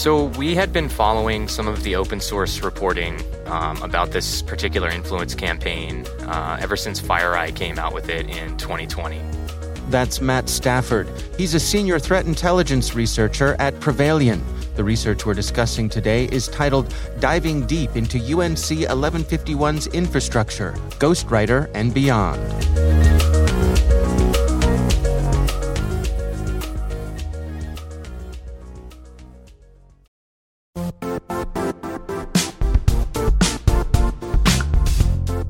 So, we had been following some of the open source reporting um, about this particular influence campaign uh, ever since FireEye came out with it in 2020. That's Matt Stafford. He's a senior threat intelligence researcher at Prevailion. The research we're discussing today is titled Diving Deep into UNC 1151's Infrastructure, Ghostwriter, and Beyond.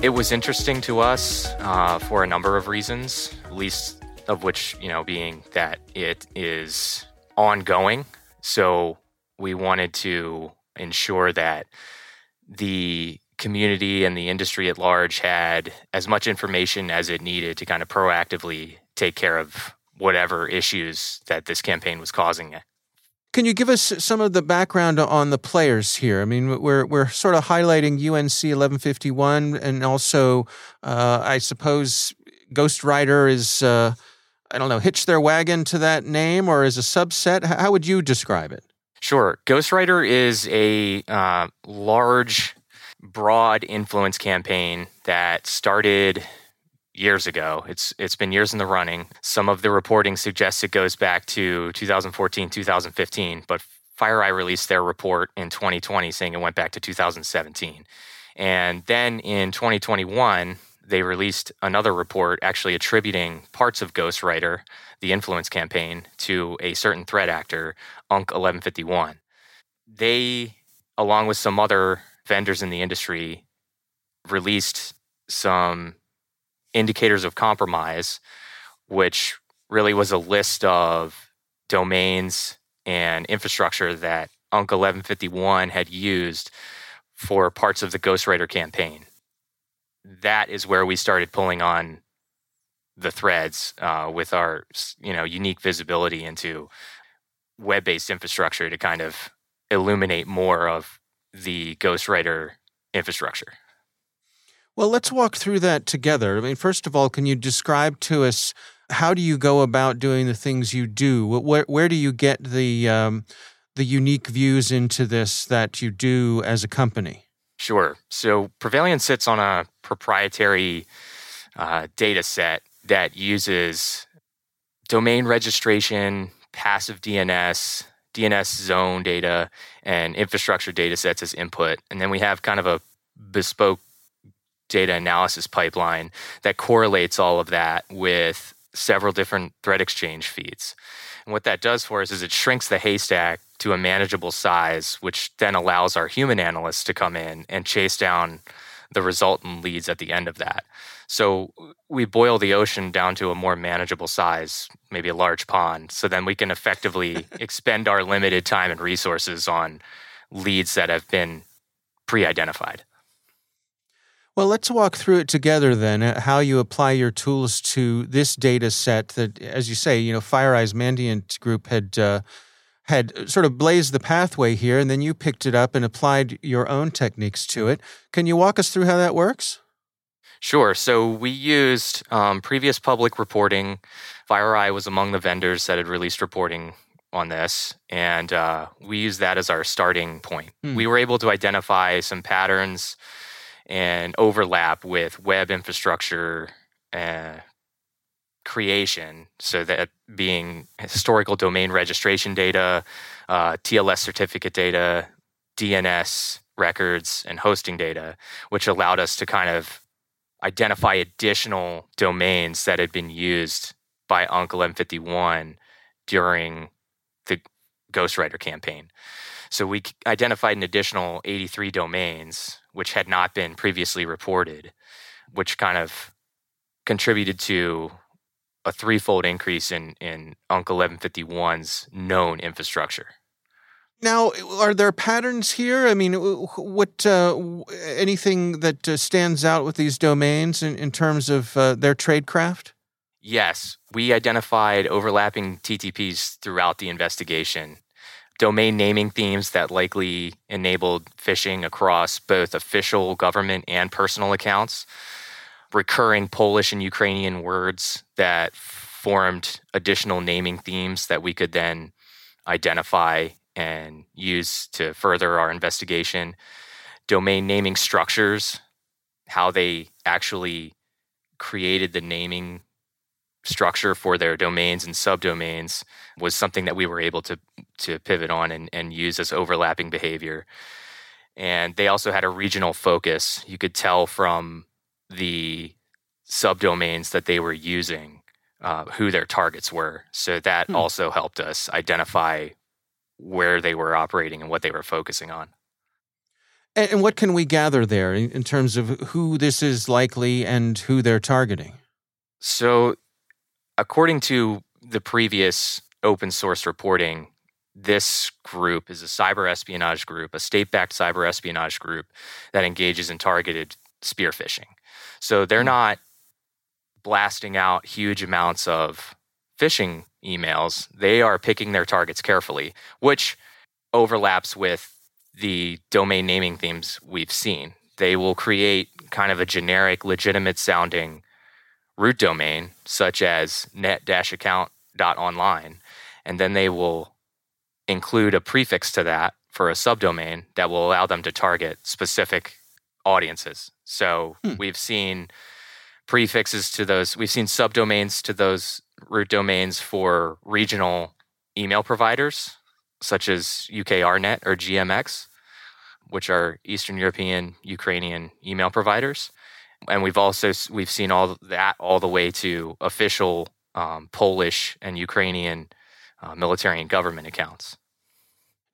It was interesting to us uh, for a number of reasons, least of which, you know, being that it is ongoing. So we wanted to ensure that the community and the industry at large had as much information as it needed to kind of proactively take care of whatever issues that this campaign was causing can you give us some of the background on the players here? I mean, we're we're sort of highlighting UNC 1151, and also, uh, I suppose, Ghostwriter is, uh, I don't know, hitch their wagon to that name, or is a subset. How would you describe it? Sure, Ghostwriter is a uh, large, broad influence campaign that started years ago. It's it's been years in the running. Some of the reporting suggests it goes back to 2014, 2015, but FireEye released their report in 2020 saying it went back to 2017. And then in 2021, they released another report actually attributing parts of Ghostwriter, the influence campaign, to a certain threat actor, UNC 1151. They, along with some other vendors in the industry, released some indicators of compromise, which really was a list of domains and infrastructure that UNC 1151 had used for parts of the Ghostwriter campaign. That is where we started pulling on the threads uh, with our you know unique visibility into web-based infrastructure to kind of illuminate more of the Ghostwriter infrastructure. Well, let's walk through that together. I mean, first of all, can you describe to us how do you go about doing the things you do? Where where do you get the um, the unique views into this that you do as a company? Sure. So Prevailion sits on a proprietary uh, data set that uses domain registration, passive DNS, DNS zone data, and infrastructure data sets as input. And then we have kind of a bespoke data analysis pipeline that correlates all of that with several different threat exchange feeds. And what that does for us is it shrinks the haystack to a manageable size, which then allows our human analysts to come in and chase down the resultant leads at the end of that. So we boil the ocean down to a more manageable size, maybe a large pond. So then we can effectively expend our limited time and resources on leads that have been pre identified. Well, let's walk through it together then, uh, how you apply your tools to this data set that, as you say, you know, FireEye's Mandiant group had. Uh, had sort of blazed the pathway here, and then you picked it up and applied your own techniques to it. Can you walk us through how that works? Sure. So we used um, previous public reporting. FireEye was among the vendors that had released reporting on this, and uh, we used that as our starting point. Hmm. We were able to identify some patterns and overlap with web infrastructure uh, creation. So that being historical domain registration data, uh, TLS certificate data, DNS records, and hosting data, which allowed us to kind of identify additional domains that had been used by UNC 1151 during the Ghostwriter campaign. So we identified an additional 83 domains which had not been previously reported, which kind of contributed to a threefold increase in, in UNC 1151's known infrastructure. Now, are there patterns here? I mean, what uh, anything that uh, stands out with these domains in, in terms of uh, their tradecraft? Yes, we identified overlapping TTPs throughout the investigation. Domain naming themes that likely enabled phishing across both official government and personal accounts recurring Polish and Ukrainian words that formed additional naming themes that we could then identify and use to further our investigation. Domain naming structures, how they actually created the naming structure for their domains and subdomains was something that we were able to to pivot on and, and use as overlapping behavior. And they also had a regional focus. You could tell from the subdomains that they were using, uh, who their targets were. So that hmm. also helped us identify where they were operating and what they were focusing on. And, and what can we gather there in, in terms of who this is likely and who they're targeting? So, according to the previous open source reporting, this group is a cyber espionage group, a state backed cyber espionage group that engages in targeted spear phishing. So they're hmm. not blasting out huge amounts of phishing emails. They are picking their targets carefully, which overlaps with the domain naming themes we've seen. They will create kind of a generic, legitimate sounding root domain, such as net-account.online, and then they will include a prefix to that for a subdomain that will allow them to target specific audiences. So hmm. we've seen prefixes to those, we've seen subdomains to those root domains for regional email providers such as UKRNet or GMX, which are Eastern European Ukrainian email providers. And we've also we've seen all that all the way to official um, Polish and Ukrainian uh, military and government accounts.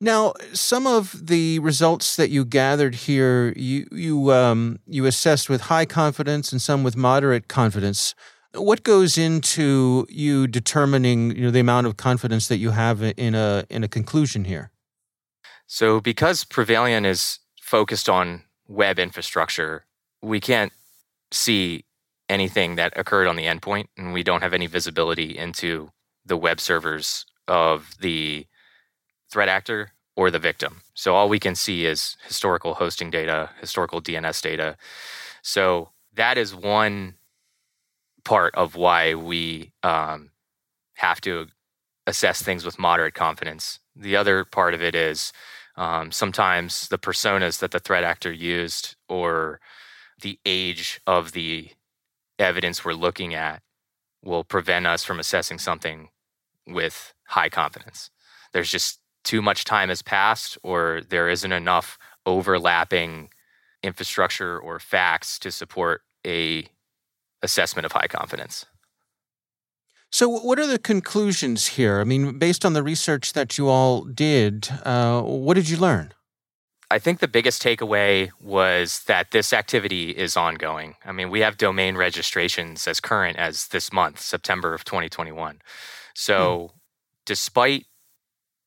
Now, some of the results that you gathered here, you you um, you assessed with high confidence and some with moderate confidence. What goes into you determining you know the amount of confidence that you have in a in a conclusion here? So, because Prevailion is focused on web infrastructure, we can't see anything that occurred on the endpoint, and we don't have any visibility into the web servers of the threat actor or the victim. So all we can see is historical hosting data, historical DNS data. So that is one part of why we um, have to assess things with moderate confidence. The other part of it is Um, sometimes the personas that the threat actor used or the age of the evidence we're looking at will prevent us from assessing something with high confidence. There's just too much time has passed, or there isn't enough overlapping infrastructure or facts to support a assessment of high confidence. So, what are the conclusions here? I mean, based on the research that you all did, uh, what did you learn? I think the biggest takeaway was that this activity is ongoing. I mean, we have domain registrations as current as this month, September of 2021. So, hmm. despite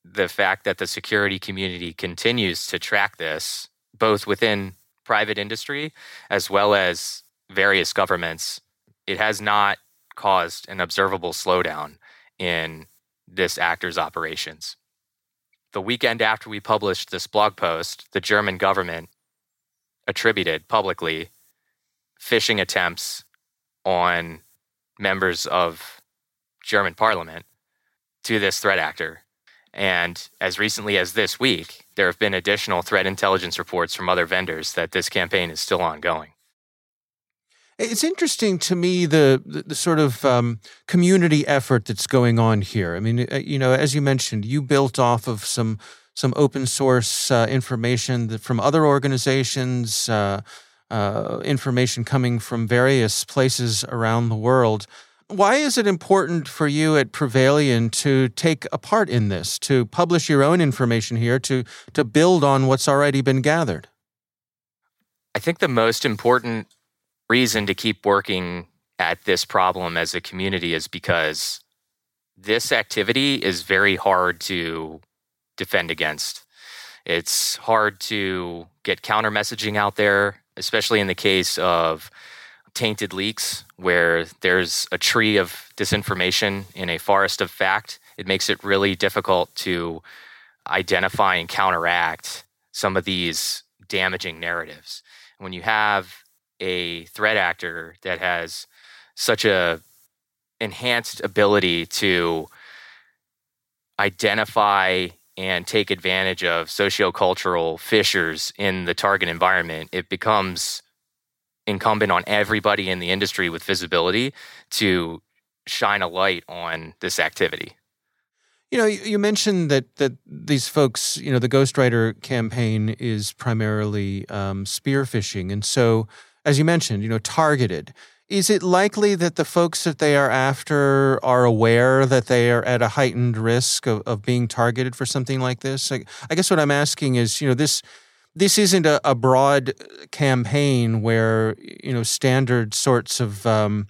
the fact that the security community continues to track this, both within private industry as well as various governments, it has not caused an observable slowdown in this actor's operations. The weekend after we published this blog post, the German government attributed publicly phishing attempts on members of German parliament to this threat actor. And as recently as this week, there have been additional threat intelligence reports from other vendors that this campaign is still ongoing. It's interesting to me the the, the sort of um, community effort that's going on here. I mean, uh, you know, as you mentioned, you built off of some some open source uh, information from other organizations, uh, uh, information coming from various places around the world. Why is it important for you at Prevailion to take a part in this, to publish your own information here, to to build on what's already been gathered? I think the most important reason to keep working at this problem as a community is because this activity is very hard to defend against. It's hard to get counter messaging out there, especially in the case of tainted leaks, where there's a tree of disinformation in a forest of fact. It makes it really difficult to identify and counteract some of these damaging narratives. When you have a threat actor that has such a enhanced ability to identify and take advantage of sociocultural fissures in the target environment, it becomes incumbent on everybody in the industry with visibility to shine a light on this activity. You know, you mentioned that that these folks, you know, the Ghostwriter campaign is primarily um, and so as you mentioned, you know, targeted. Is it likely that the folks that they are after are aware that they are at a heightened risk of, of being targeted for something like this? I, I guess what I'm asking is, you know, this this isn't a, a broad campaign where you know standard sorts of um,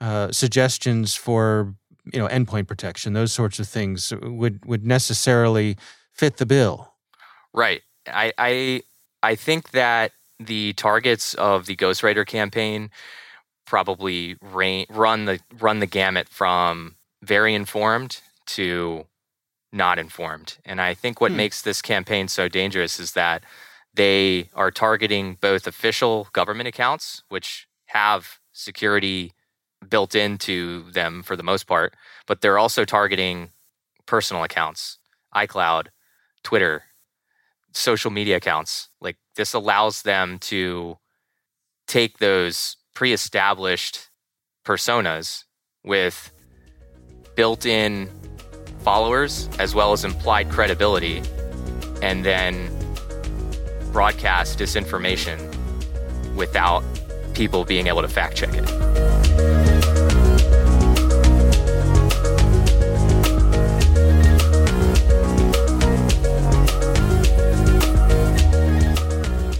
uh, suggestions for you know endpoint protection, those sorts of things would would necessarily fit the bill. Right. I I I think that the targets of the Ghostwriter campaign probably rain, run the run the gamut from very informed to not informed. And I think what hmm. makes this campaign so dangerous is that they are targeting both official government accounts, which have security built into them for the most part, but they're also targeting personal accounts, iCloud, Twitter, social media accounts. Like this allows them to take those pre-established personas with built-in followers as well as implied credibility and then broadcast disinformation without people being able to fact check it.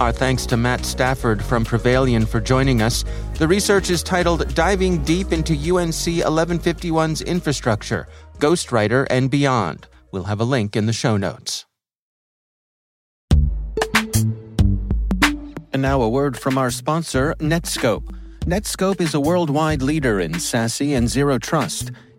Our thanks to Matt Stafford from Prevailion for joining us. The research is titled Diving Deep into UNC 1151's Infrastructure, Ghostwriter, and Beyond. We'll have a link in the show notes. And now a word from our sponsor, Netskope. Netskope is a worldwide leader in SASE and zero trust.